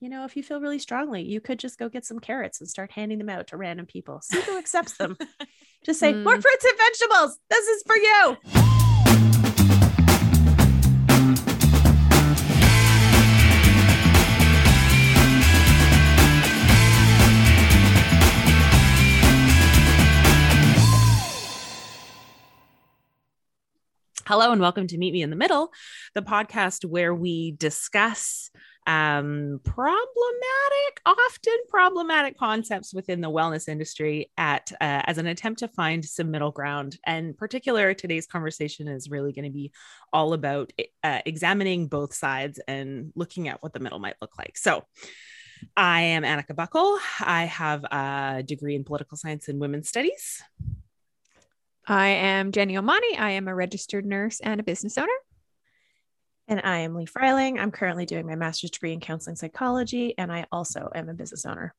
you know, if you feel really strongly, you could just go get some carrots and start handing them out to random people. See who accepts them. Just say, more Mm. fruits and vegetables. This is for you. Hello and welcome to Meet Me in the Middle, the podcast where we discuss um, problematic, often problematic concepts within the wellness industry at uh, as an attempt to find some middle ground. And particular, today's conversation is really going to be all about uh, examining both sides and looking at what the middle might look like. So. I am Annika Buckle. I have a degree in political science and women's studies. I am Jenny Omani. I am a registered nurse and a business owner. And I am Lee Freiling. I'm currently doing my master's degree in counseling psychology, and I also am a business owner.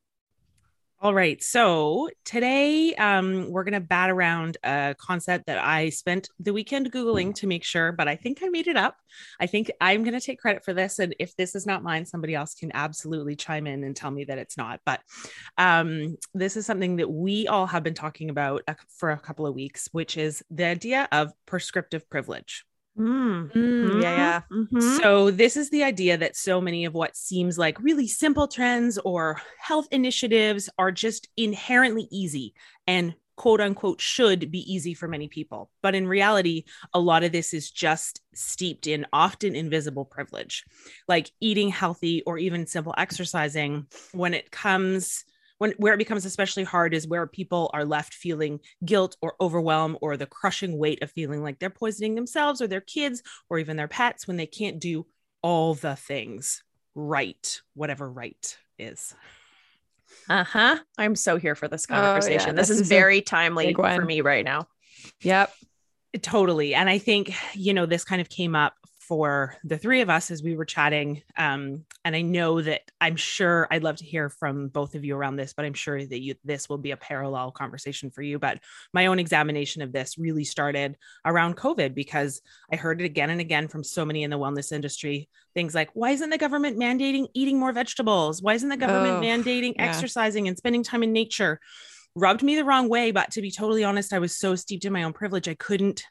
All right. So today um, we're going to bat around a concept that I spent the weekend Googling to make sure, but I think I made it up. I think I'm going to take credit for this. And if this is not mine, somebody else can absolutely chime in and tell me that it's not. But um, this is something that we all have been talking about for a couple of weeks, which is the idea of prescriptive privilege. Mm, mm, yeah, mm-hmm, yeah. Mm-hmm. So, this is the idea that so many of what seems like really simple trends or health initiatives are just inherently easy and quote unquote should be easy for many people. But in reality, a lot of this is just steeped in often invisible privilege, like eating healthy or even simple exercising when it comes when where it becomes especially hard is where people are left feeling guilt or overwhelm or the crushing weight of feeling like they're poisoning themselves or their kids or even their pets when they can't do all the things right whatever right is. Uh-huh. I'm so here for this Oh, yeah, conversation. This, this is is very timely for me right now. Yep. totally. And i think you know this kind of came up for the three of us as we were chatting um, and i know that i'm sure i'd love to hear from both of you around this but i'm sure that you this will be a parallel conversation for you. But my own examination of this really started around covid because i heard it again and again from so many in the wellness industry things like why isn't the government mandating eating more vegetables? Why isn't the government Oh, mandating yeah. exercising and spending time in nature? Rubbed me the wrong way but to be totally honest i was so steeped in my own privilege i couldn't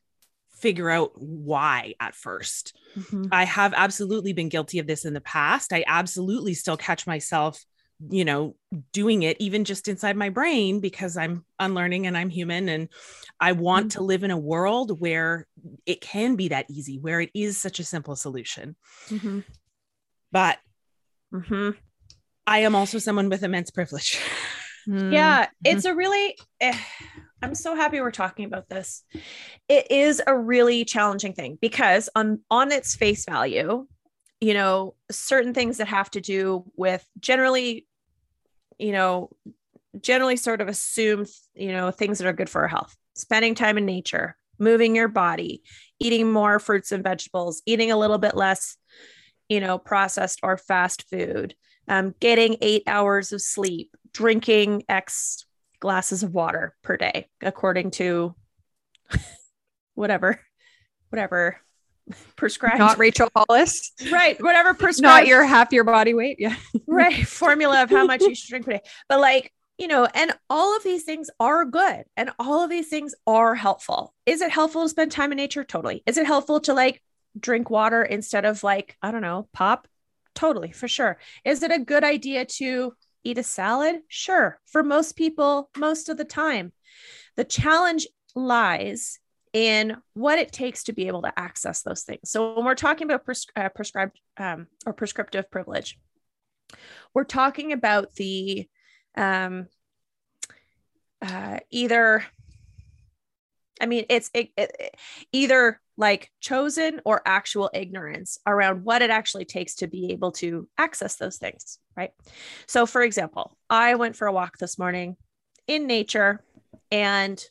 figure out why at first. Mhm. I have absolutely been guilty of this in the past. I absolutely still catch myself, you know, doing it even just inside my brain because I'm unlearning and I'm human and I want to live in a world where it can be that easy, where it is such a simple solution. Mhm. But Mhm. I am also someone with immense privilege. Mm. Yeah, it's a really. eh, I'm so happy we're talking about this. It is a really challenging thing because on on its face value, you know, certain things that have to do with generally, you know, generally sort of assume, you know, things that are good for our health. Spending time in nature, moving your body, eating more fruits and vegetables, eating a little bit less, you know, processed or fast food, um, getting eight hours of sleep, drinking X glasses of water per day, according to whatever, whatever prescribed. Not Rachel Hollis. right, whatever prescribed. Not your half your body weight. Yeah. right formula of how much you should drink per day. But like, you know, and all of these things are good and all of these things are helpful. Is it helpful to spend time in nature? Totally. Is it helpful to like drink water instead of like, I don't know, pop? Totally, for sure. Is it a good idea to eat a salad? Sure. For most people, most of the time. The challenge lies in what it takes to be able to access those things. So when we're talking about pres- uh, prescribed um, or prescriptive privilege, we're talking about the um, uh, either i mean it's it, it- either like chosen or actual ignorance around what it actually takes to be able to access those things right so for example i went for a walk this morning in nature and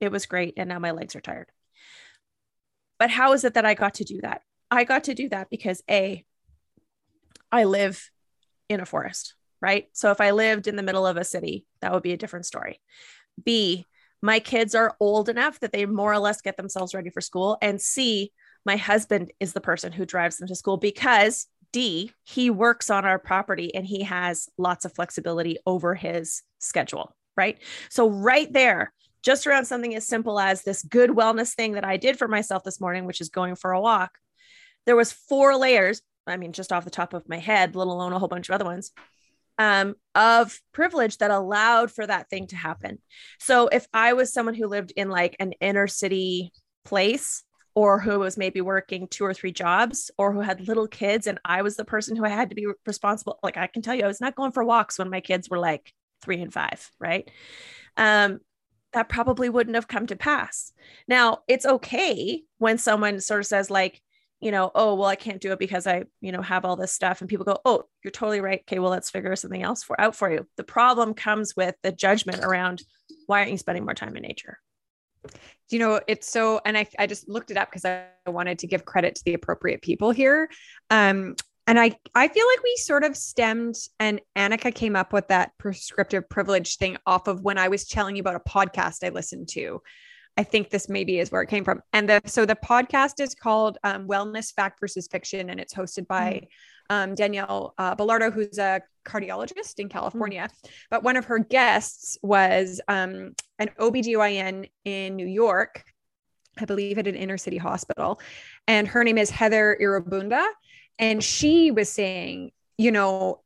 it was great and now my legs are tired but how is it that i got to do that i got to do that because a i live in a forest, right? So if I lived in the middle of a city, that would be a different story. B, my kids are old enough that they more or less get themselves ready for school. And C, my husband is the person who drives them to school because D, he works on our property and he has lots of flexibility over his schedule, right? So, right there, just around something as simple as this good wellness thing that I did for myself this morning, which is going for a walk, there was four layers. I mean, just off the top of my head, let alone a whole bunch of other ones, um, of privilege that allowed for that thing to happen. So if I was someone who lived in like an inner city place, or who was maybe working two or three jobs or who had little kids and I was the person who i had to be responsible like I can tell you I was not going for walks when my kids were like 3 and 5 right um that probably wouldn't have come to pass. Now, it's okay when someone sort of says, like, you know, oh, well, I can't do it because I, you know, have all this stuff. And people go, oh, you're totally right. Okay, well, let's figure something else for out for you. The problem comes with the judgment around why aren't you spending more time in nature? you know it's so and i, I just looked it up because I wanted to give credit to the appropriate people here um and I I feel like we sort of stemmed and Annika came up with that prescriptive privilege thing off of when I was telling you about a podcast I listened to. I think this maybe is where it came from. And the so the podcast is called um, Wellness Fact versus Fiction, and it's hosted by mm. um, Danielle uh, Belardo, who's a cardiologist in California. Mm. But one of her guests was um, an OBGYN in New York, I believe at an inner city hospital. And her name is Heather Irobunda and she was saying you know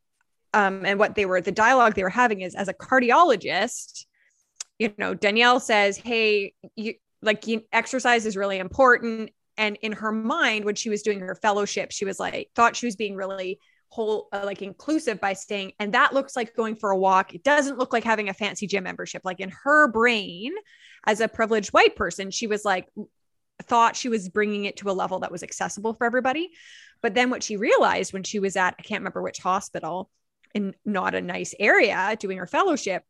um, and what they were the dialogue they were having is as a cardiologist you know danielle says hey you like you, exercise is really important. And in her mind when she was doing her fellowship she was like thought she was being really whole uh, like inclusive by saying and that looks like going for a walk. It doesn't look like having a fancy gym membership. Like in her brain as a privileged white person she was like thought she was bringing it to a level that was accessible for everybody. But then what she realized when she was at, I can't remember which hospital in not a nice area doing her fellowship,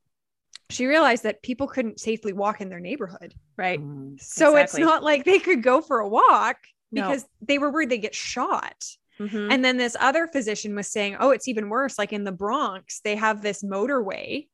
she realized that people couldn't safely walk in their neighborhood. Right. Mm, so exactly. it's not like they could go for a walk because no. they were worried they'd get shot. Mm-hmm. And then this other physician was saying, oh, it's even worse. Like in the Bronx, they have this motorway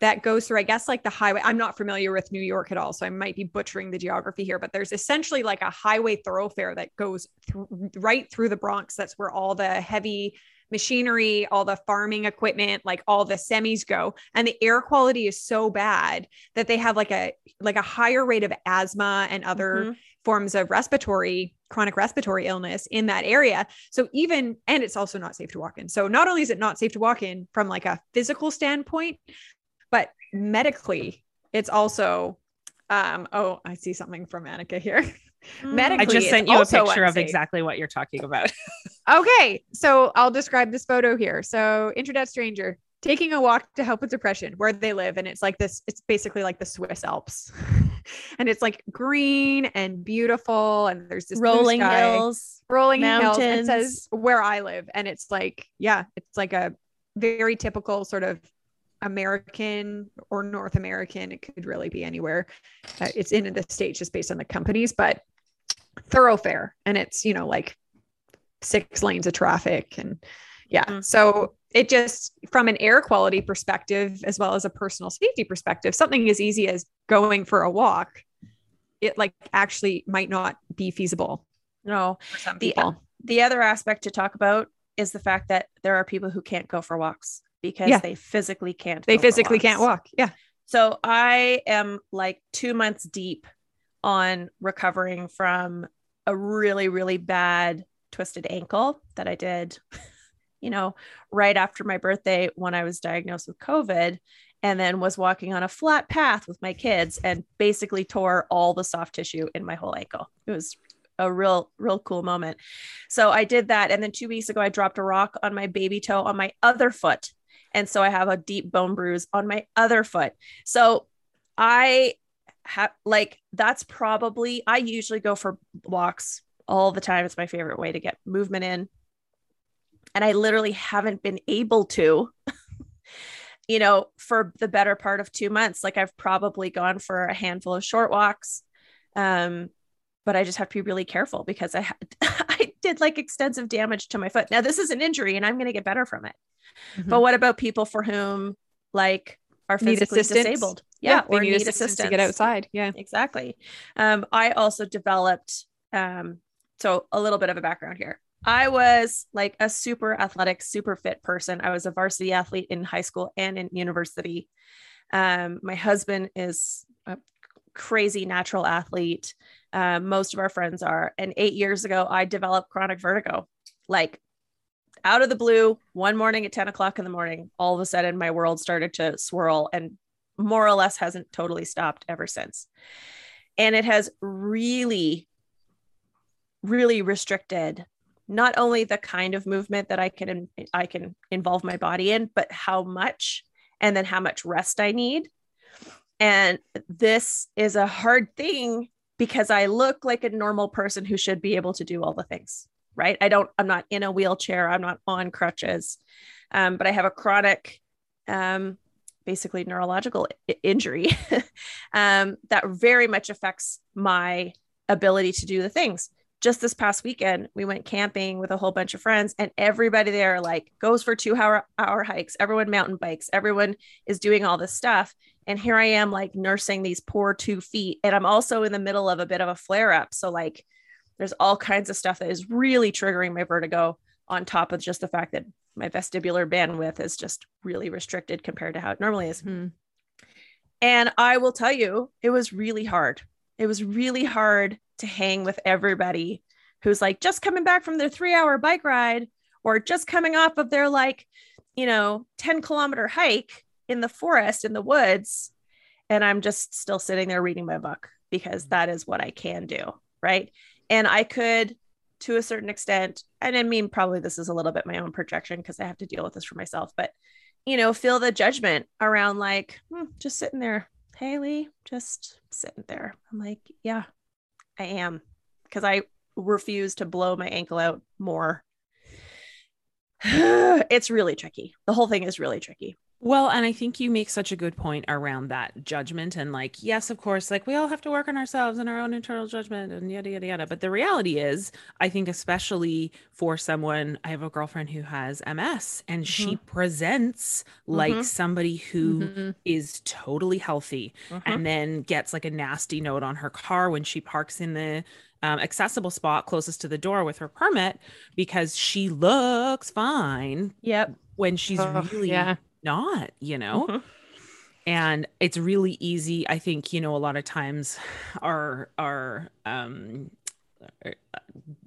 that goes through, I guess, like the highway. I'm not familiar with New York at all, so I might be butchering the geography here, but there's essentially like a highway thoroughfare that goes th- right through the Bronx. That's where all the heavy machinery, all the farming equipment, like all the semis go. And the air quality is so bad that they have like a like a higher rate of asthma and other mm-hmm. forms of respiratory chronic respiratory illness in that area. So even and it's also not safe to walk in. So not only is it not safe to walk in from like a physical standpoint, but medically, it's also um oh, I see something from Annika here. medically, I just sent you a picture unsafe. of exactly what you're talking about. okay, so I'll describe this photo here. So, internet stranger taking a walk to help with depression where they live and it's like this it's basically like the Swiss Alps. and it's like green and beautiful and there's this rolling hills, rolling mountains. hills. It says where I live and it's like yeah, it's like a very typical sort of American or North American. It could really be anywhere. Uh, it's in the states just based on the companies, but thoroughfare. And it's, you know, like six lanes of traffic. And yeah. Mm-hmm. So it just, from an air quality perspective, as well as a personal safety perspective, something as easy as going for a walk, it like actually might not be feasible. No. For some the, people. The other aspect to talk about is the fact that there are people who can't go for walks because yeah. they physically can't. They physically can't walk. Yeah. So I am like two months deep on recovering from a really, really bad twisted ankle that I did, you know, right after my birthday when I was diagnosed with COVID and then was walking on a flat path with my kids and basically tore all the soft tissue in my whole ankle. It was a real real cool moment. So I did that and then 2 weeks ago I dropped a rock on my baby toe on my other foot and so I have a deep bone bruise on my other foot. So I have like that's probably I usually go for walks all the time. It's my favorite way to get movement in. And I literally haven't been able to, you know, for the better part of two months. Like I've probably gone for a handful of short walks. Um, but I just have to be really careful because I had, I did like extensive damage to my foot. Now this is an injury and I'm going to get better from it. Mm-hmm. But what about people for whom like are physically disabled? Yeah, yeah or need, need assistance, assistance, to get outside. Yeah, exactly. Um, I also developed um, so a little bit of a background here. I was like a super athletic, super fit person. I was a varsity athlete in high school and in university. Um, my husband is a crazy natural athlete. Uh, most of our friends are. And eight years ago, I developed chronic vertigo. Like out of the blue, one morning at 10 o'clock in the morning, all of a sudden my world started to swirl and more or less hasn't totally stopped ever since. And it has really, really restricted not only the kind of movement that I can I can involve my body in, but how much and then how much rest I need. And this is a hard thing because I look like a normal person who should be able to do all the things, right? I don't, I'm not in a wheelchair, I'm not on crutches, um, but I have a chronic, um, basically neurological I- injury um, that very much affects my ability to do the things just this past weekend we went camping with a whole bunch of friends and everybody there like goes for two hour hour hikes everyone mountain bikes everyone is doing all this stuff and here i am like nursing these poor two feet and i'm also in the middle of a bit of a flare up so like there's all kinds of stuff that is really triggering my vertigo on top of just the fact that my vestibular bandwidth is just really restricted compared to how it normally is hmm. and i will tell you it was really hard it was really hard to hang with everybody who's like just coming back from their three hour bike ride or just coming off of their like, you know, 10 kilometer hike in the forest in the woods. And I'm just still sitting there reading my book because mm-hmm. that is what I can do. Right. And I could, to a certain extent, and I mean, probably this is a little bit my own projection because I have to deal with this for myself, but, you know, feel the judgment around like, hmm, just sitting there. Haley, just sitting there. I'm like, yeah, I am because I refuse to blow my ankle out more. it's really tricky. The whole thing is really tricky. Well, and I think you make such a good point around that judgment and like, yes, of course, like we all have to work on ourselves and our own internal judgment and yada, yada, yada. But the reality is, I think, especially for someone, I have a girlfriend who has MS and mm-hmm. she presents like mm-hmm. somebody who mm-hmm. is totally healthy mm-hmm. and then gets like a nasty note on her car when she parks in the um, accessible spot closest to the door with her permit because she looks fine. Yep. When she's oh, really yeah not, you know? Mm-hmm. And it's really easy. I think, you know, a lot of times our our um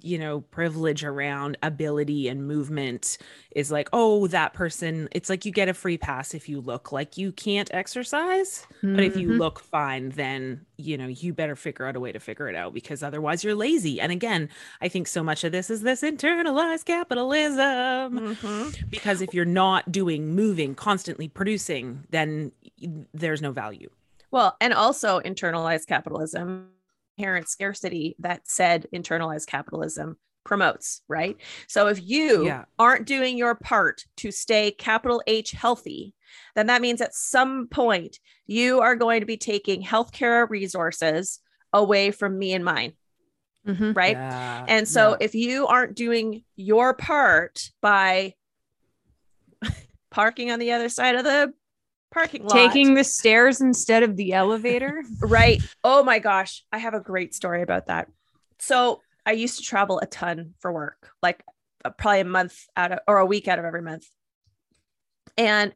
you know privilege around ability and movement is like oh that person it's like you get a free pass if you look like you can't exercise mm-hmm. but if you mm-hmm. look fine then you know you better figure out a way to figure it out because otherwise you're lazy and again i think so much of this is this internalized capitalism mm-hmm. because if you're not doing moving constantly producing then there's no value well and also internalized capitalism inherent scarcity that said internalized capitalism promotes, right? So if you yeah. aren't doing your part to stay capital H healthy, then that means at some point you are going to be taking healthcare resources away from me and mine. Mm-hmm. Right. Yeah. And so yeah. if you aren't doing your part by parking on the other side of the parking lot. Taking the stairs instead of the elevator. right. Oh my gosh. I have a great story about that. So I used to travel a ton for work, like uh, probably a month out of, or a week out of every month. And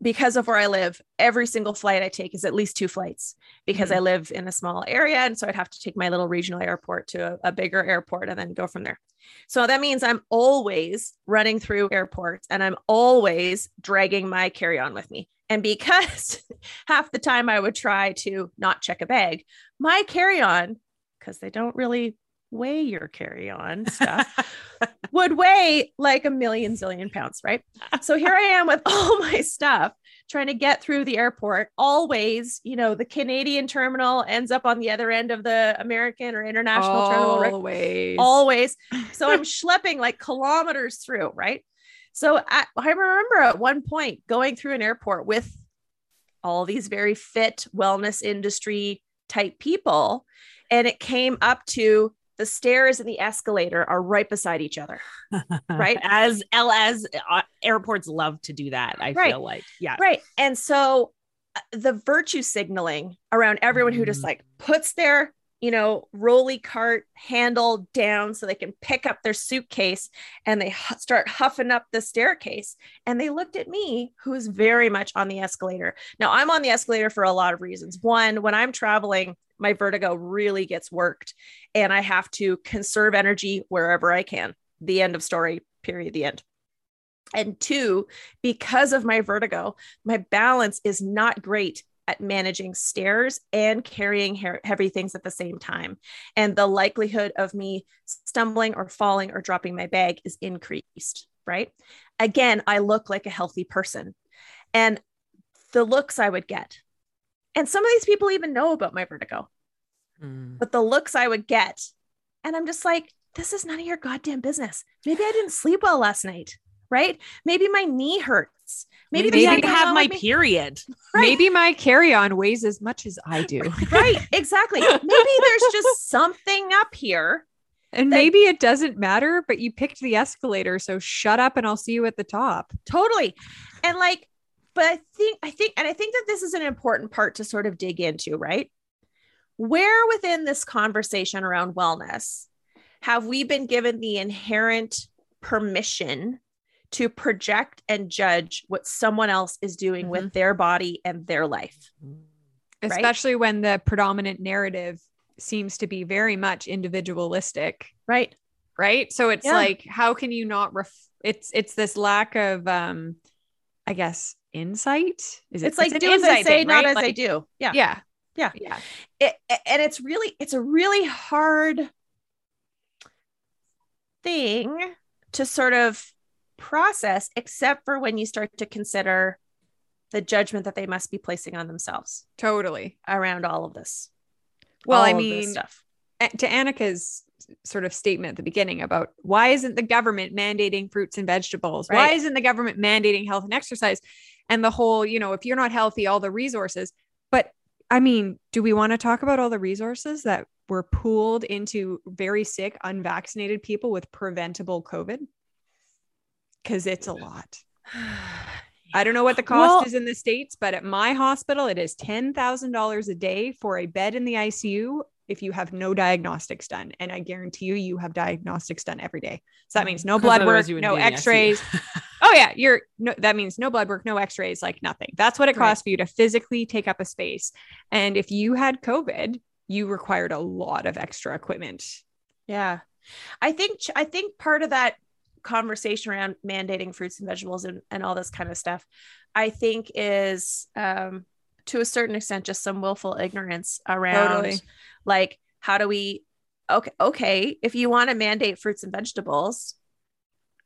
because of where I live, every single flight I take is at least two flights because mm-hmm. I live in a small area. And so I'd have to take my little regional airport to a, a, bigger airport and then go from there. So that means I'm always running through airports and I'm always dragging my carry on with me. And because half the time I would try to not check a bag, my carry on, because they don't really weigh your carry on stuff, would weigh like a million zillion pounds, right? So here I am with all my stuff trying to get through the airport. Always, you know, the Canadian terminal ends up on the other end of the American or international always. terminal. Always. Always. So I'm schlepping like kilometers through, right? So at, I remember at one point going through an airport with all these very fit wellness industry type people, and it came up to the stairs and the escalator are right beside each other, right? as as uh, airports love to do that. I right. feel like, yeah, right. And so uh, the virtue signaling around everyone mm. who just mm. like puts their you know, rolly cart handle down so they can pick up their suitcase and they hu- start huffing up the staircase. And they looked at me, who is very much on the escalator. Now, I'm on the escalator for a lot of reasons. One, when I'm traveling, my vertigo really gets worked and I have to conserve energy wherever I can. The end of story, period, the end. And two, because of my vertigo, my balance is not great at managing stairs and carrying heavy things at the same time. And the likelihood of me stumbling or falling or dropping my bag is increased, right? Again, I look like a healthy person. And the looks I would get, and some of these people even know about my vertigo, mm. but the looks I would get, and I'm just like, this is none of your goddamn business. Maybe I didn't sleep well last night right? Maybe my knee hurts. Maybe, Maybe I have my period. Right. Maybe my carry on weighs as much as I do. right. Exactly. Maybe there's just something up here. And that- maybe it doesn't matter, but you picked the escalator. So shut up and I'll see you at the top. Totally. And like, but I think, I think, and I think that this is an important part to sort of dig into, right? Where within this conversation around wellness have we been given the inherent permission to project and judge what someone else is doing mm-hmm. with their body and their life. Especially right? when the predominant narrative seems to be very much individualistic. Right. Right. So it's yeah. like, how can you not ref it's it's this lack of um I guess insight. Is it, it's like do as I say, thing, not right? as like, I do. Yeah. Yeah. Yeah. Yeah. It, and it's really, it's a really hard thing to sort of process, except for when you start to consider the judgment that they must be placing on themselves. Totally. Around all of this. Well, all I mean, stuff. to Annika's sort of statement at the beginning about why isn't the government mandating fruits and vegetables? Right. Why isn't the government mandating health and exercise? And the whole, you know, if you're not healthy, all the resources. But I mean, do we want to talk about all the resources that were pooled into very sick, unvaccinated people with preventable COVID? Because it's a lot. I don't know what the cost well, is in the States, but at my hospital, it is $10,000 a day for a bed in the ICU if you have no diagnostics done. And I guarantee you, you have diagnostics done every day. So that means no blood work, no x rays. oh, yeah. You're no, that means no blood work, no x rays, like nothing. That's what it costs right. for you to physically take up a space. And if you had COVID, you required a lot of extra equipment. Yeah. I think, I think part of that conversation around mandating fruits and vegetables and, and all this kind of stuff, I think is um, to a certain extent just some willful ignorance around totally. like how do we okay okay if you want to mandate fruits and vegetables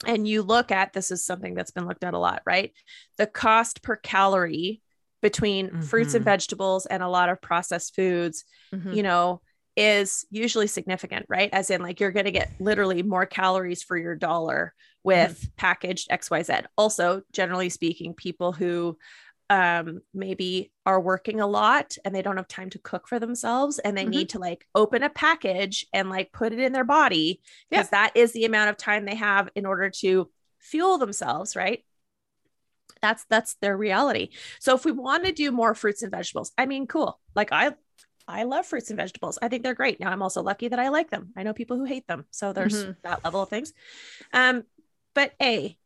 and you look at this is something that's been looked at a lot right the cost per calorie between mm-hmm. fruits and mm-hmm. vegetables and a lot of processed foods mm-hmm. you know is usually significant, right? As in, like, you're going to get literally more calories for your dollar with mm-hmm. packaged XYZ. Also, generally speaking, people who um maybe are working a lot and they don't have time to cook for themselves and they mm-hmm. need to like open a package and like put it in their body because yeah. that is the amount of time they have in order to fuel themselves right that's that's their reality so if we want to do more fruits and vegetables i mean cool like i I love fruits and vegetables. I think they're great. Now I'm also lucky that I like them. I know people who hate them. So there's mm-hmm. that level of things. Um, but A,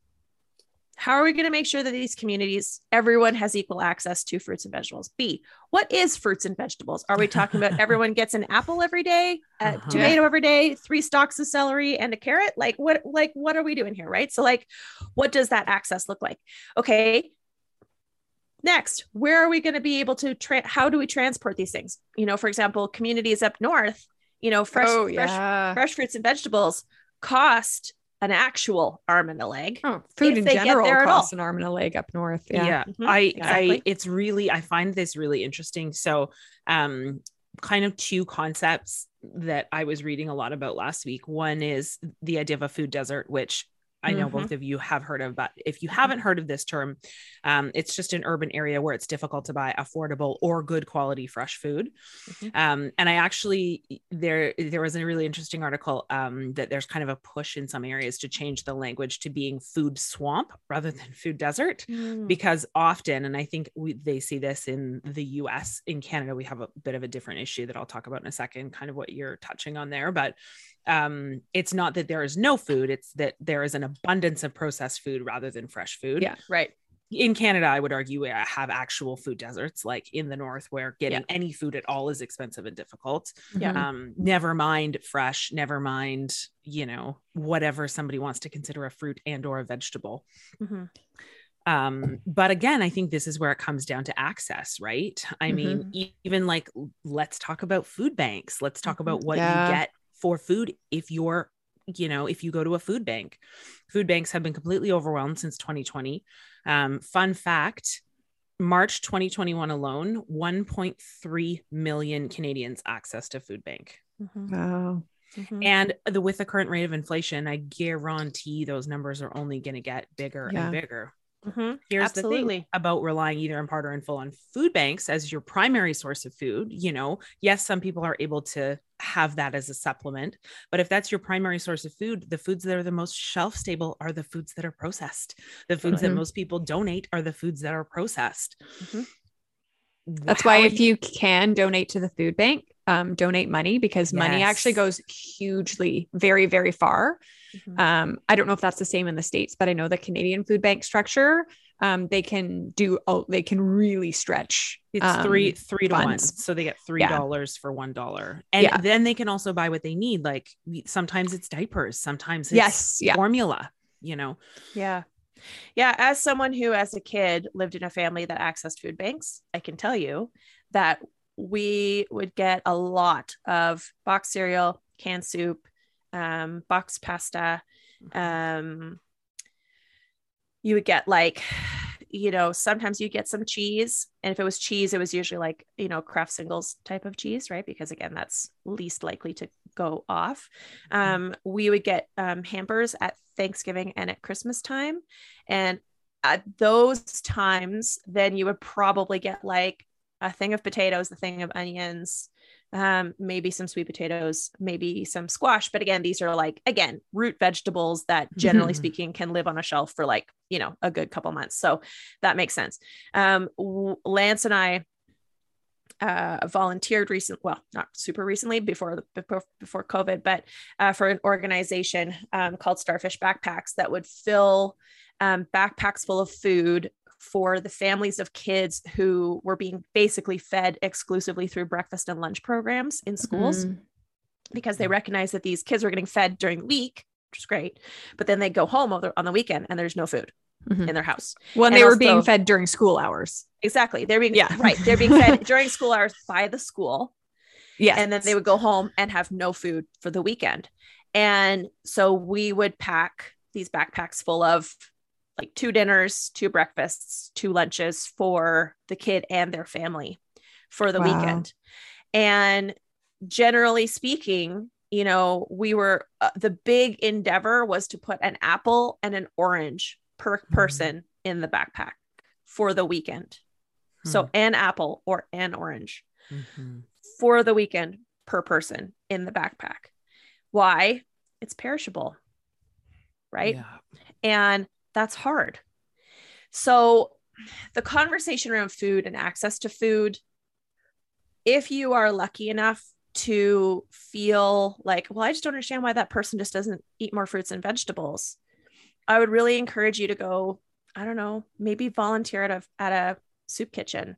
how are we going to make sure that these communities, everyone has equal access to fruits and vegetables? B, what is fruits and vegetables? Are we talking about everyone gets an apple every day, a uh-huh. tomato every day, three stalks of celery and a carrot? Like what, like what are we doing here? Right. So like, what does that access look like? Okay. Next, where are we going to be able to, tra- how do we transport these things? You know, for example, communities up north, you know, fresh, oh, yeah. fresh, fresh fruits and vegetables cost an actual arm and a leg. Oh, food in general costs an arm and a leg up north. Yeah, yeah. Mm-hmm. I, exactly. I, it's really, I find this really interesting. So, um, kind of two concepts that I was reading a lot about last week. One is the idea of a food desert, which I know mm-hmm. both of you have heard of, but if you haven't heard of this term, um, it's just an urban area where it's difficult to buy affordable or good quality fresh food. Mm-hmm. Um, and I actually there there was a really interesting article um, that there's kind of a push in some areas to change the language to being food swamp rather than food desert, mm. because often, and I think we, they see this in the U.S. In Canada, we have a bit of a different issue that I'll talk about in a second, kind of what you're touching on there, but um it's not that there is no food it's that there is an abundance of processed food rather than fresh food yeah right in Canada, I would argue we have actual food deserts, like in the north, where getting yeah. any food at all is expensive and difficult. Yeah. Um, never mind fresh, never mind, you know, whatever somebody wants to consider a fruit and or a vegetable. Mm-hmm. Um, but again, I think this is where it comes down to access, right? I mm-hmm. mean, even like let's talk about food banks. Let's talk about what yeah. you get for food if you're you know if you go to a food bank food banks have been completely overwhelmed since 2020 um, fun fact march 2021 alone 1.3 million canadians access to food bank mm-hmm. wow Mm-hmm. And the with the current rate of inflation, I guarantee those numbers are only going to get bigger yeah. and bigger. Mm-hmm. Here's Absolutely. the thing about relying either in part or in full on food banks as your primary source of food. You know, yes, some people are able to have that as a supplement, but if that's your primary source of food, the foods that are the most shelf stable are the foods that are processed. The foods mm-hmm. that most people donate are the foods that are processed. Mm-hmm. That's why if you can donate to the food bank, um, donate money because yes. money actually goes hugely, very, very far. Mm-hmm. Um, I don't know if that's the same in the States, but I know the Canadian food bank structure, um, they can do, oh, they can really stretch. It's um, three, three to funds. one. So they get $3 yeah. for $1. And yeah. then they can also buy what they need. Like sometimes it's diapers, sometimes it's yes, yeah. formula, you know? Yeah. Yeah. As someone who, as a kid, lived in a family that accessed food banks, I can tell you that we would get a lot of box cereal, canned soup, um, box pasta. Mm-hmm. Um, you would get like, you know, sometimes you get some cheese. And if it was cheese, it was usually like, you know, Kraft singles type of cheese, right? Because again, that's least likely to go off. Mm-hmm. Um, we would get um, hampers at Thanksgiving and at Christmas time. And at those times, then you would probably get like a thing of potatoes, a thing of onions, um, maybe some sweet potatoes, maybe some squash. But again, these are like, again, root vegetables that generally speaking can live on a shelf for like, you know, a good couple months. So that makes sense. Um, Lance and I uh, volunteered recent, well, not super recently before before before COVID, but uh, for an organization um, called Starfish Backpacks that would fill um, backpacks full of food for the families of kids who were being basically fed exclusively through breakfast and lunch programs in schools mm-hmm. because they recognized that these kids were getting fed during the week, which is great. But then they go home on the weekend and there's no food. Mm-hmm. in their house. When and they were also, being fed during school hours. Exactly. They're being yeah. right. They're being fed during school hours by the school. Yeah. And then they would go home and have no food for the weekend. And so we would pack these backpacks full of like two dinners, two breakfasts, two lunches for the kid and their family for the wow. weekend. And generally speaking, you know, we were uh, the big endeavor was to put an apple and an orange per mm-hmm. person in the backpack for the weekend. Hmm. So, an apple or an orange mm-hmm. for the weekend per person in the backpack. Why? It's perishable, right? Yeah. And that's hard. So, the conversation around food and access to food, if you are lucky enough to feel like, well, I just don't understand why that person just doesn't eat more fruits and vegetables, I would really encourage you to go, I don't know, maybe volunteer at a at a soup kitchen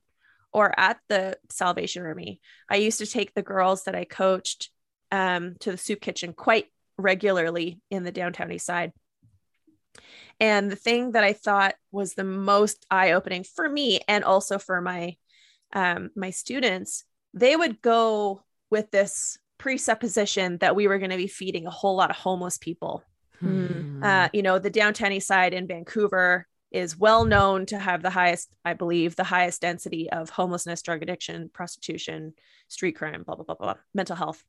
or at the Salvation Army. I used to take the girls that I coached um, to the soup kitchen quite regularly in the downtown east side and the thing that I thought was the most eye opening for me and also for my um, my students, they would go with this presupposition that we were going to be feeding a whole lot of homeless people. Hmm. Uh, you know, the downtown east side in Vancouver is well known to have the highest, I believe, the highest density of homelessness, drug addiction, prostitution, street crime, blah, blah, blah, blah, mental health.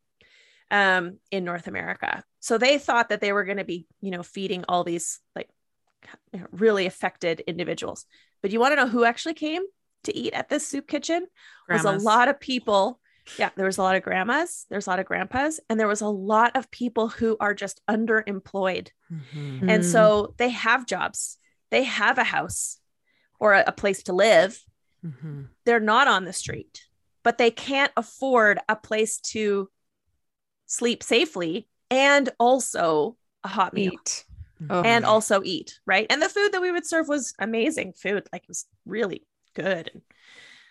Um, in North America. So they thought that they were going to be, you know, feeding all these like really affected individuals. But you want to know who actually came to eat at this soup kitchen? Grandmas. Was a lot of people. Yeah, there was a lot of grandmas, there's a lot of grandpas, and there was a lot of people who are just underemployed. Mm-hmm. And so they have jobs, they have a house or a, a place to live. Mm-hmm. They're not on the street, but they can't afford a place to sleep safely and also a hot meal. Eat. Oh. And also eat, right? And the food that we would serve was amazing food. Like it was really good. And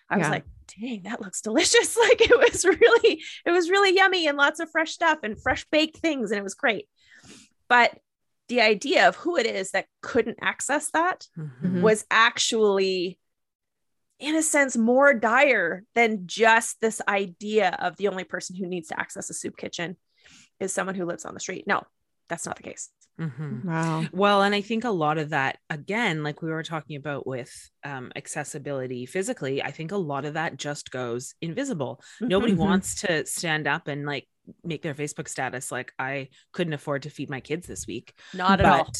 I was like, dang, that looks delicious. Like it was really, it was really yummy and lots of fresh stuff and fresh baked things. And it was great. But the idea of who it is that couldn't access that mm-hmm. was actually in a sense more dire than just this idea of the only person who needs to access a soup kitchen is someone who lives on the street. No, that's not the case. Mm-hmm. Wow. Well, and I think a lot of that, again, like we were talking about with um, accessibility physically, I think a lot of that just goes invisible. Mm-hmm. Nobody mm-hmm. wants to stand up and like make their Facebook status like, I couldn't afford to feed my kids this week. Not at but all.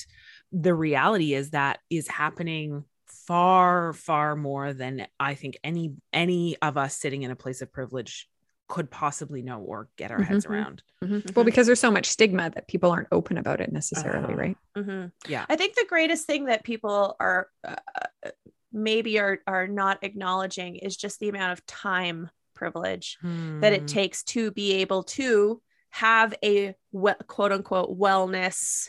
The reality is that is happening far far more than i think any any of us sitting in a place of privilege could possibly know or get our heads mm-hmm. around. Mm-hmm. mm-hmm. Well, because there's so much stigma that people aren't open about it necessarily, uh, right? Mm-hmm. Yeah. I think the greatest thing that people are uh, maybe are are not acknowledging is just the amount of time privilege hmm. that it hmm. takes to be able to have a quote unquote wellness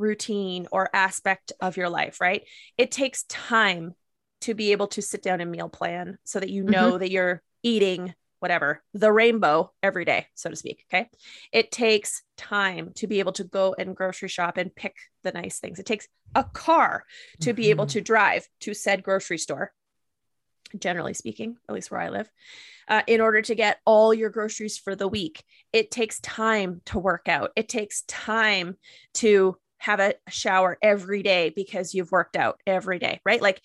routine or aspect of your life, right? It takes time to be able to sit down and meal plan so that you know mm-hmm. that you're eating whatever, the rainbow every day, so to speak. Okay. It takes time to be able to go and grocery shop and pick the nice things. It takes a car to mm-hmm. be able mm-hmm. to drive to said grocery store, generally speaking, at least where I live, uh, in order to get all your groceries for the week. It takes time to work out. It takes time to have a shower every day because you've worked out every day, right? Like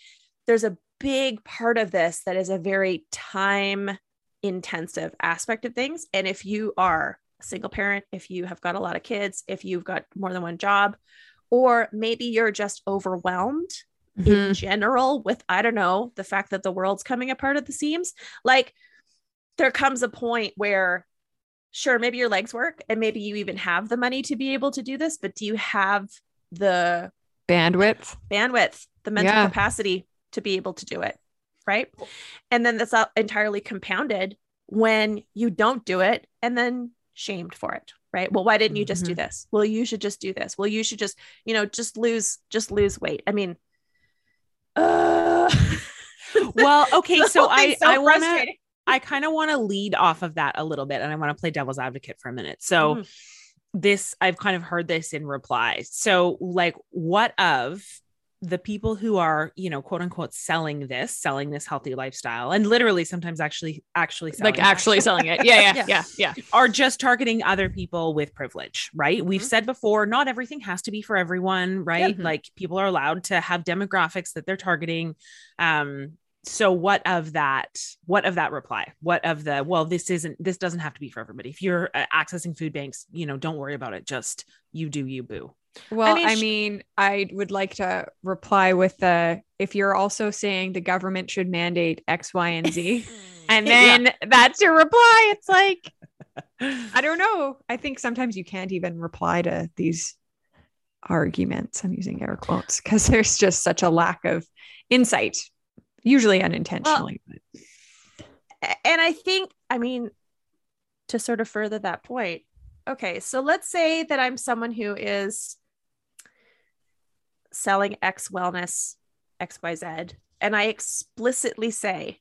there's a big part of this that is a very time intensive aspect of things. And if you are a single parent, if you have got a lot of kids, if you've got more than one job, or maybe you're just overwhelmed mm-hmm. in general with, I don't know, the fact that the world's coming apart at the seams, like there comes a point where sure maybe your legs work and maybe you even have the money to be able to do this but do you have the bandwidth bandwidth the mental yeah. capacity to be able to do it right? And then that's entirely compounded when you don't do it and then shamed for it, right? Well, why didn't you just mm-hmm. do this? Well, you should just do this. Well, you should just, you know, just lose, just lose weight. I mean, uh, well, okay, so I, so I want to, I kind of want to lead off of that a little bit, and I want to play devil's advocate for a minute. So. Mm. This I've kind of heard this in reply. So, like, what of the people who are you know quote unquote selling this selling this healthy lifestyle and literally sometimes actually actually like actually selling it yeah, yeah yeah yeah yeah are just targeting other people with privilege right mm-hmm. we've said before not everything has to be for everyone right mm-hmm. like people are allowed to have demographics that they're targeting um so what of that what of that reply what of the well this isn't this doesn't have to be for everybody if you're uh, accessing food banks you know don't worry about it just you do you boo well, I mean, I, mean, I would like to reply with the if you're also saying the government should mandate X, Y, and Z, and then yeah. that's your reply. It's like, I don't know. I think sometimes you can't even reply to these arguments. I'm using air quotes because there's just such a lack of insight, usually unintentionally. Well, and I think, I mean, to sort of further that point, okay, so let's say that I'm someone who is selling X Wellness XYZ, and I explicitly say,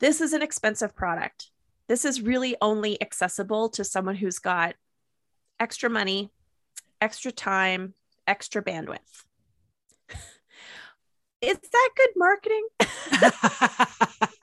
this is an expensive product. This is really only accessible to someone who's got extra money, extra time, extra bandwidth. Is that good marketing?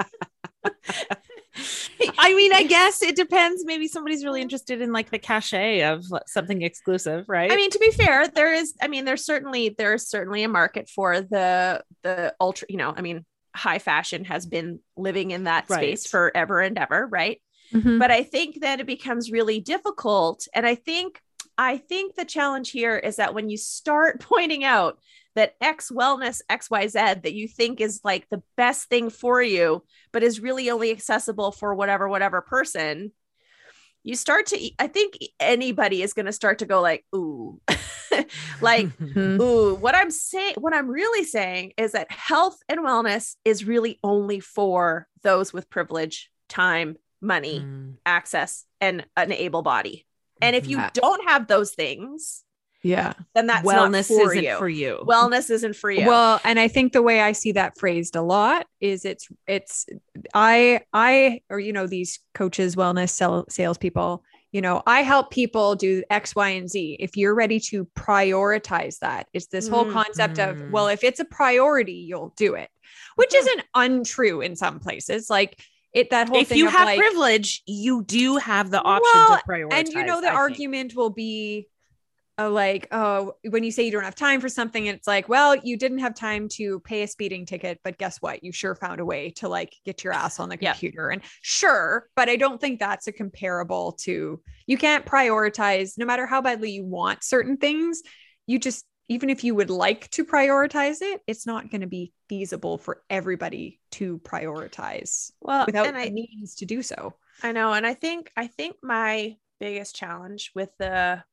I mean, I guess it depends. Maybe somebody's really interested in like the cachet of something exclusive, right? I mean, to be fair, there is. I mean, there's certainly there's certainly a market for the the ultra. You know, I mean, high fashion has been living in that right. space forever and ever, right? Mm-hmm. But I think that it becomes really difficult. And I think I think the challenge here is that when you start pointing out that X wellness, XYZ that you think is like the best thing for you, but is really only accessible for whatever, whatever person, you start to, I think anybody is going to start to go like, ooh, like, mm-hmm. ooh, what I'm saying, what I'm really saying is that health and wellness is really only for those with privilege, time, money, mm. access, and an able body. And if you yeah. don't have those things, yeah, then that's wellness for isn't you. for you. Wellness isn't for you. Well, and I think the way I see that phrased a lot is it's it's I I or you know these coaches, wellness sell, salespeople. You know, I help people do X, Y, and Z. If you're ready to prioritize that, it's this whole mm-hmm. concept of well, if it's a priority, you'll do it, which mm-hmm. isn't untrue in some places. Like it that whole if you have like, privilege you do have the option well, to prioritize and you know the I argument think. will be like oh when you say you don't have time for something it's like well you didn't have time to pay a speeding ticket but guess what you sure found a way to like get your ass on the computer yeah. and sure but i don't think that's a comparable to you can't prioritize no matter how badly you want certain things you just even if you would like to prioritize it, it's not going to be feasible for everybody to prioritize well without I, means to do so. I know. And I think I think my biggest challenge with the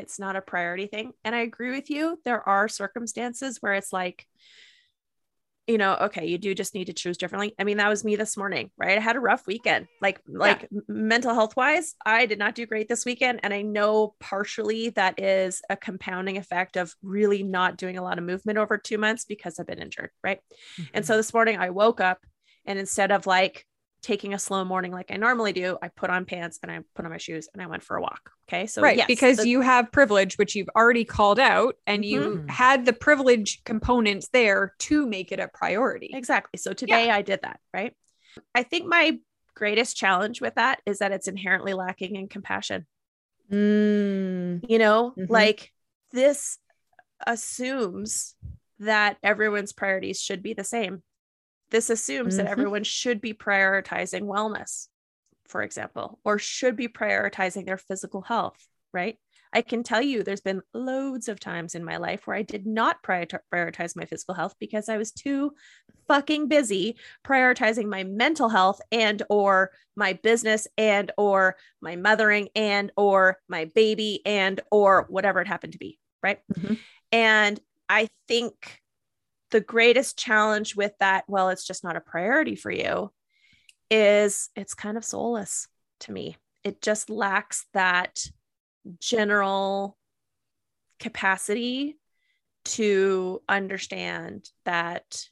it's not a priority thing. And I agree with you. There are circumstances where it's like, you know, okay, you do just need to choose differently. I mean, that was me this morning, right? I had a rough weekend. Like like yeah. mental health wise, I did not do great this weekend and I know partially that is a compounding effect of really not doing a lot of movement over 2 months because I've been injured, right? Mm-hmm. And so this morning I woke up and instead of like taking a slow morning like I normally do, I put on pants and I put on my shoes and I went for a walk. Okay. So, right. Yes, because the- you have privilege, which you've already called out, and mm-hmm. you had the privilege components there to make it a priority. Exactly. So today yeah. I did that. Right. I think my greatest challenge with that is that it's inherently lacking in compassion. Mm. You know, mm-hmm. like this assumes that everyone's priorities should be the same this assumes mm-hmm. that everyone should be prioritizing wellness, for example, or should be prioritizing their physical health, right? I can tell you there's been loads of times in my life where I did not prioritize my physical health because I was too fucking busy prioritizing my mental health and or my business and or my mothering and or my baby and or whatever it happened to be, right? Mm-hmm. And I think the greatest challenge with that, well, it's just not a priority for you, is it's kind of soulless to me. It just lacks that general capacity to understand that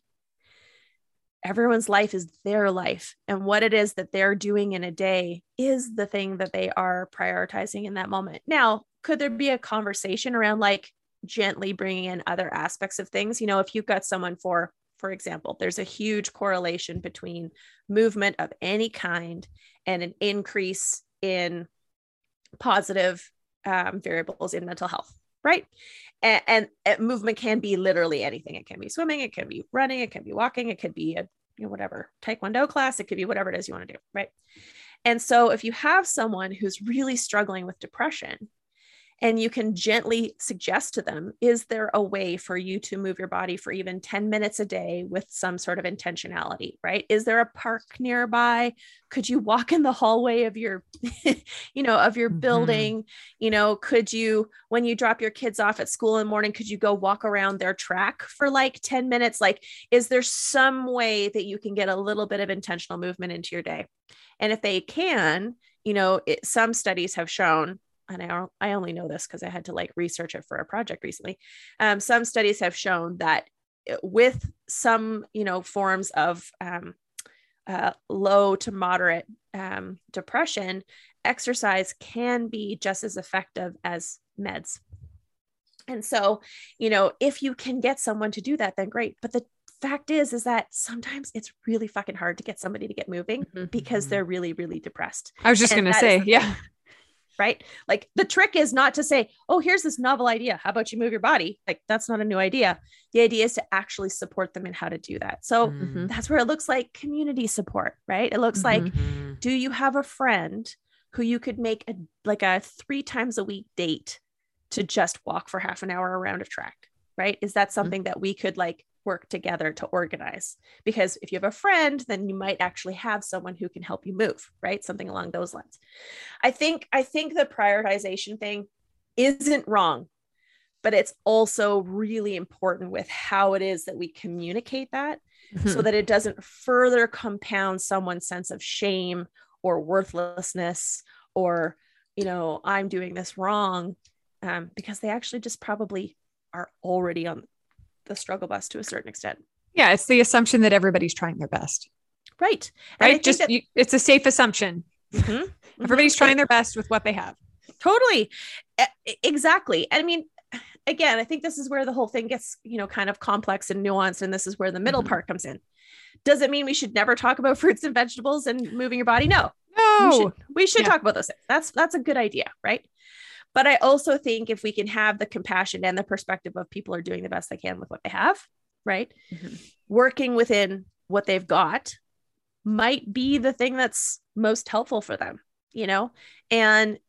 everyone's life is their life and what it is that they're doing in a day is the thing that they are prioritizing in that moment. Now, could there be a conversation around like gently bringing in other aspects of things. You know, if you've got someone for, for example, there's a huge correlation between movement of any kind and an increase in positive um, variables in mental health, right? And, and, and, movement can be literally anything. It can be swimming, it can be running, it can be walking, it could be a you know whatever taekwondo class, it could be whatever it is you want to do, right? And so if you have someone who's really struggling with depression, and you can gently suggest to them is there a way for you to move your body for even 10 minutes a day with some sort of intentionality right? Is there a park nearby? Could you walk in the hallway of your you know of your mm-hmm. building? You know could you when you drop your kids off at school in the morning could you go walk around their track for like 10 minutes? Like is there some way that you can get a little bit of intentional movement into your day? And if they can you know it, some studies have shown and I, I only know this because I had to like research it for a project recently. Um, some studies have shown that uh, with some, you know, forms of um, uh, low to moderate um, depression, exercise can be just as effective as meds. And so, you know, if you can get someone to do that, then great. But the fact is, is that sometimes it's really fucking hard to get somebody to get moving mm-hmm. because mm-hmm. they're really, really depressed. I was just going to say, yeah right? Like the trick is not to say, oh, here's this novel idea. How about you move your body? Like that's not a new idea. The idea is to actually support them in how to do that. So mm-hmm. that's where it looks like community support, right? It looks mm-hmm. like, do you have a friend who you could make a like a three times a week date to just walk for half an hour around a track? Right? Is that mm-hmm. something mm-hmm. that we could like work together to organize. Because if you have a friend then you might actually have someone who can help you move right? Something along those lines. I think i think the prioritization thing isn't wrong but it's also really important with how it is that we communicate that mm-hmm. so that it doesn't further compound someone's sense of shame or worthlessness or you know i'm doing this wrong um, because they actually just probably are already on the struggle bus to a certain extent. Yeah, it's the assumption that everybody's trying their best. Right. Right. Just that- you, it's a safe assumption. Mm-hmm. Everybody's trying their best with what they have. Totally. Exactly. I mean, again, I think this is where the whole thing gets, you know, kind of complex and nuanced. And this is where the middle mm-hmm. part comes in. Does it mean we should never talk about fruits and vegetables and moving your body? No. No. We should, we should yeah. talk about those things. That's that's a good idea, right? But I also think if we can have the compassion and the perspective of people are doing the best they can with what they have, right? Mm-hmm. Working within what they've got might be the thing that's most helpful for them, you know? And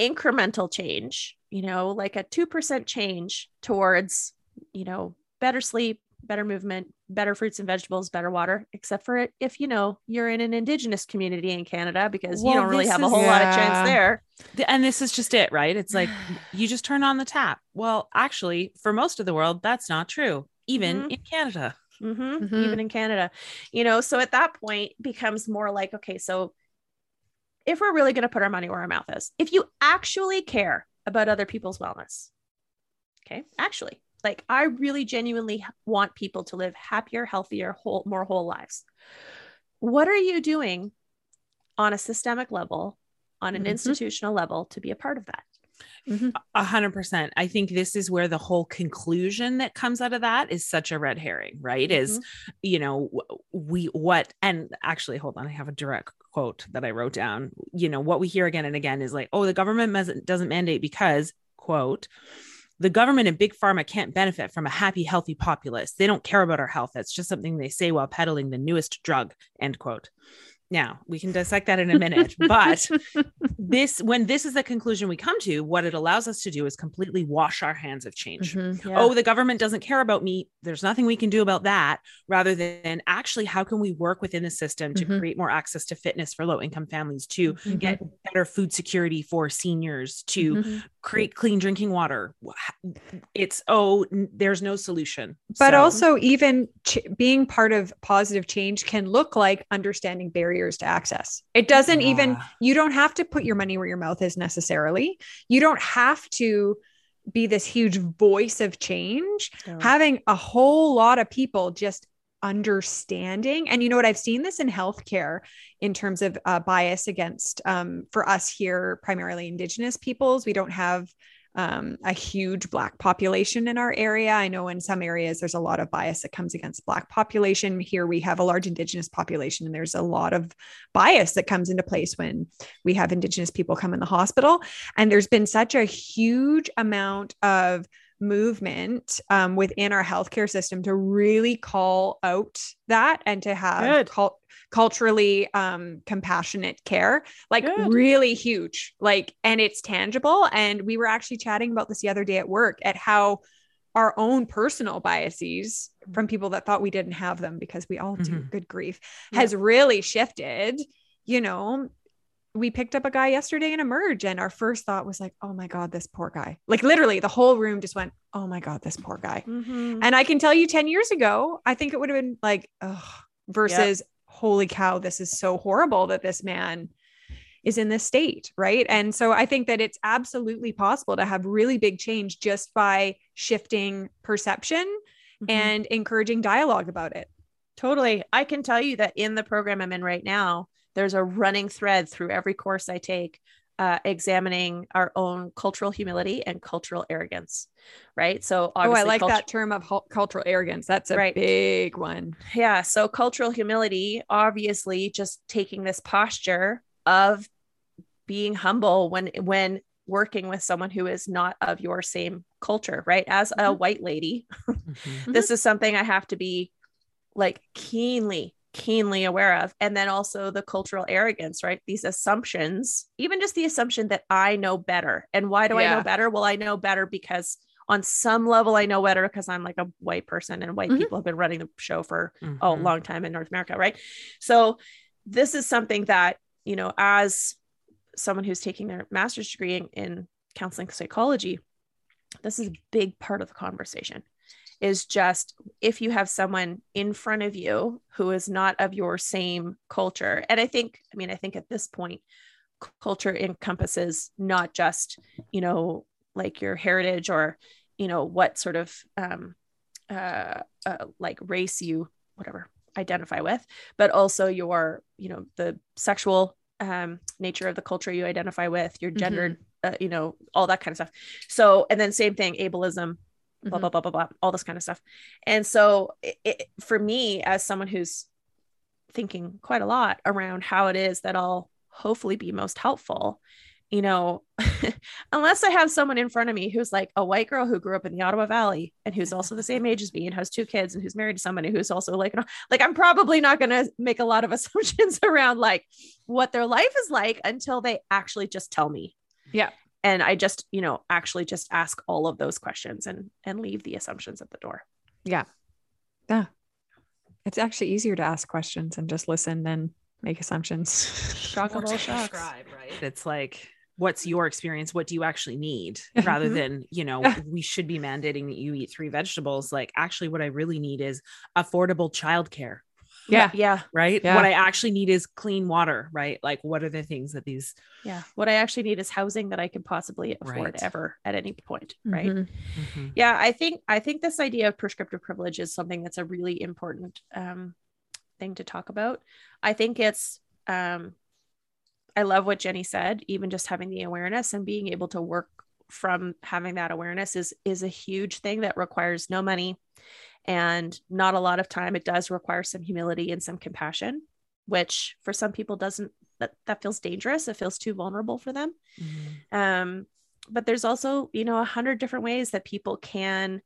incremental change, you know, like a 2% change towards, you know, better sleep, better movement, better fruits and vegetables, better water, except for it if you know you're in an indigenous community in Canada because well, you don't really have a whole yeah. lot of chance there. And this is just it, right? It's like you just turn on the tap. Well, actually, for most of the world, that's not true, even mm-hmm. in Canada. Mm-hmm. Mm-hmm. Even in Canada, you know, so at that point becomes more like, okay, so if we're really going to put our money where our mouth is, if you actually care about other people's wellness, okay, actually, like I really genuinely want people to live happier, healthier, whole, more whole lives. What are you doing on a systemic level, on an mm-hmm. institutional level to be a part of that? Mm-hmm. A hundred percent. I think this is where the whole conclusion that comes out of that is such a red herring, right? Mm-hmm. Is, you know, we, what, and actually, hold on, I have a direct quote that I wrote down. You know, what we hear again and again is like, oh, the government doesn't mandate because, quote, the government and big pharma can't benefit from a happy, healthy populace. They don't care about our health. That's just something they say while peddling the newest drug. End quote. Now we can dissect that in a minute, but this, when this is the conclusion we come to, what it allows us to do is completely wash our hands of change. Mm-hmm, yeah. Oh, the government doesn't care about me. There's nothing we can do about that. Rather than actually, how can we work within the system to mm-hmm. create more access to fitness for low income families, to mm-hmm. get better food security for seniors, to mm-hmm create clean drinking water. It's oh there's no solution. But so. also even ch- being part of positive change can look like understanding barriers to access. It doesn't yeah. even you don't have to put your money where your mouth is necessarily. You don't have to be this huge voice of change. Having a whole lot of people just understanding. And you know what? I've seen this in healthcare in terms of uh, bias against um, for us here primarily indigenous peoples. We don't have um, a huge black population in our area. I know in some areas there's a lot of bias that comes against black population. Here we have a large indigenous population and there's a lot of bias that comes into place when we have indigenous people come in the hospital. And there's been such a huge amount of movement um, within our healthcare system to really call out that and to have cult- culturally um, compassionate care like Good. really huge like and it's tangible. And we were actually chatting about this the other day at work at how our own personal biases from people that thought we didn't have them because we all do. Mm-hmm. good grief. Has really shifted you know we picked up a guy yesterday in Emerg, and our first thought was like, oh my God, this poor guy. Like literally, the whole room just went, oh my God, this poor guy. Mm-hmm. And I can tell you 10 years ago, I think it would have been like, oh, versus, yep. holy cow, this is so horrible that this man is in this state. Right. And so I think that it's absolutely possible to have really big change just by shifting perception mm-hmm. and encouraging dialogue about it. Totally. I can tell you that in the program I'm in right now, there's a running thread through every course I take uh, examining our own cultural humility and cultural arrogance, right? So, oh, I like that term of cultural arrogance. That's a right. big one. Yeah. So, cultural humility, obviously, just taking this posture of being humble when when working with someone who is not of your same culture, right? As a mm-hmm. white lady, mm-hmm. this is something I have to be like keenly keenly aware of and then also the cultural arrogance right these assumptions even just the assumption that i know better and why do yeah. i know better well i know better because on some level i know better because i'm like a white person and white mm-hmm. people have been running the show for mm-hmm. a long time in north america right so this is something that you know as someone who's taking their master's degree in, in counseling psychology this is a big part of the conversation is just if you have someone in front of you who is not of your same culture. And I think, I mean, I think at this point, culture encompasses not just, you know, like your heritage or, you know, what sort of um, uh, uh, like race you, whatever, identify with, but also your, you know, the sexual um, nature of the culture you identify with, your gendered, mm-hmm. uh, you know, all that kind of stuff. So, and then same thing, ableism, blah mm-hmm. blah blah blah blah all this kind of stuff. And so it, it, for me as someone who's thinking quite a lot around how it is that i'll hopefully be most helpful you know unless i have someone in front of me who's like a white girl who grew up in the ottawa valley and who's also the same age as me and has two kids and who's married to somebody who's also like like i'm probably not going to make a lot of assumptions around like what their life is like until they actually just tell me. Yeah and i just you know actually just ask all of those questions and and leave the assumptions at the door. Yeah. Yeah. It's actually easier to ask questions and just listen than make assumptions. Shock of all shocks. right? It's like what's your experience? What do you actually need? Rather mm-hmm. than you know we should be mandating that you eat three vegetables. Like actually what i really need is affordable childcare yeah yeah right yeah. what i actually need is clean water right like what are the things that these yeah what i actually need is housing that i can possibly afford right. ever at any point right mm-hmm. Mm-hmm. yeah i think i think this idea of prescriptive privilege is something that's a really important um, thing to talk about i think it's um, i love what jenny said even just having the awareness and being able to work from having that awareness is is a huge thing that requires no money and not a lot of time it does require some humility and some compassion which for some people doesn't that that feels dangerous it feels too vulnerable for them mm-hmm. um but there's also you know a hundred different ways that people can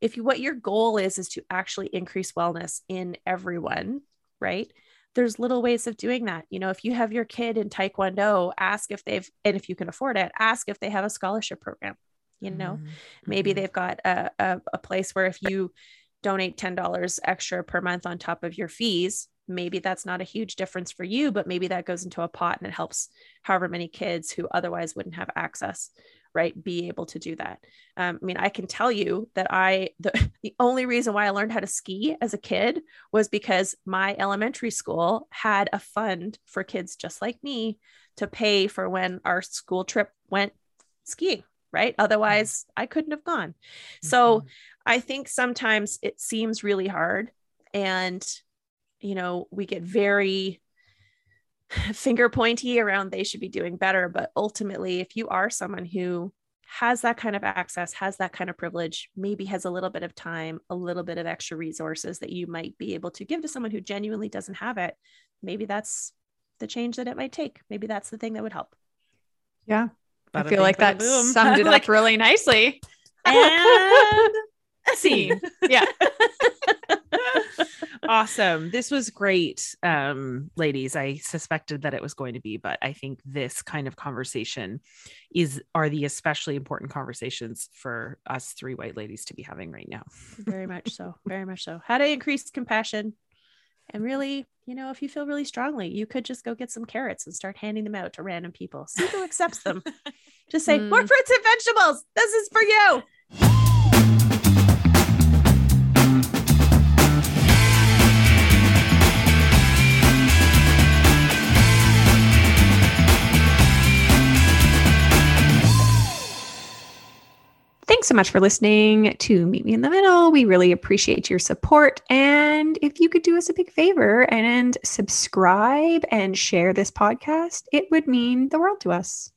if you what your goal is is to actually increase wellness in everyone right there's little ways of doing that you know if you have your kid in taekwondo ask if they've and if you can afford it ask if they have a scholarship program you know mm-hmm. maybe mm-hmm. they've got a, a, a place where if you donate $10 extra per month on top of your fees. Maybe that's not a huge difference for you but maybe that goes into a pot and it helps however many kids who otherwise wouldn't have access right be able to do that. Um, i mean i can tell you that i the, the only reason why i learned how to ski as a kid was because my elementary school had a fund for kids just like me to pay for when our school trip went skiing right otherwise i couldn't have gone so mm-hmm. I think sometimes it seems really hard and you know, we get very finger pointy around they should be doing better, but ultimately if you are someone who has that kind of access, has that kind of privilege, maybe has a little bit of time, a little bit of extra resources that you might be able to give to someone who genuinely doesn't have it, maybe that's the change that it might take. Maybe that's the thing that would help. Yeah. I feel like that boom. summed it like, up really nicely. And scene. yeah. awesome. This was great, um, ladies. I suspected that it was going to be, but I think this kind of conversation is are the especially important conversations for us three white ladies to be having right now. Very much so. Very much so. How to increase compassion. And really, you know, if you feel really strongly, you could just go get some carrots and start handing them out to random people. See who accepts them. Just say, mm. more fruits and vegetables. This is for you. Thanks so much for listening to Meet Me in the Middle. We really appreciate your support. And if you could do us a big favor and subscribe and share this podcast, it would mean the world to us.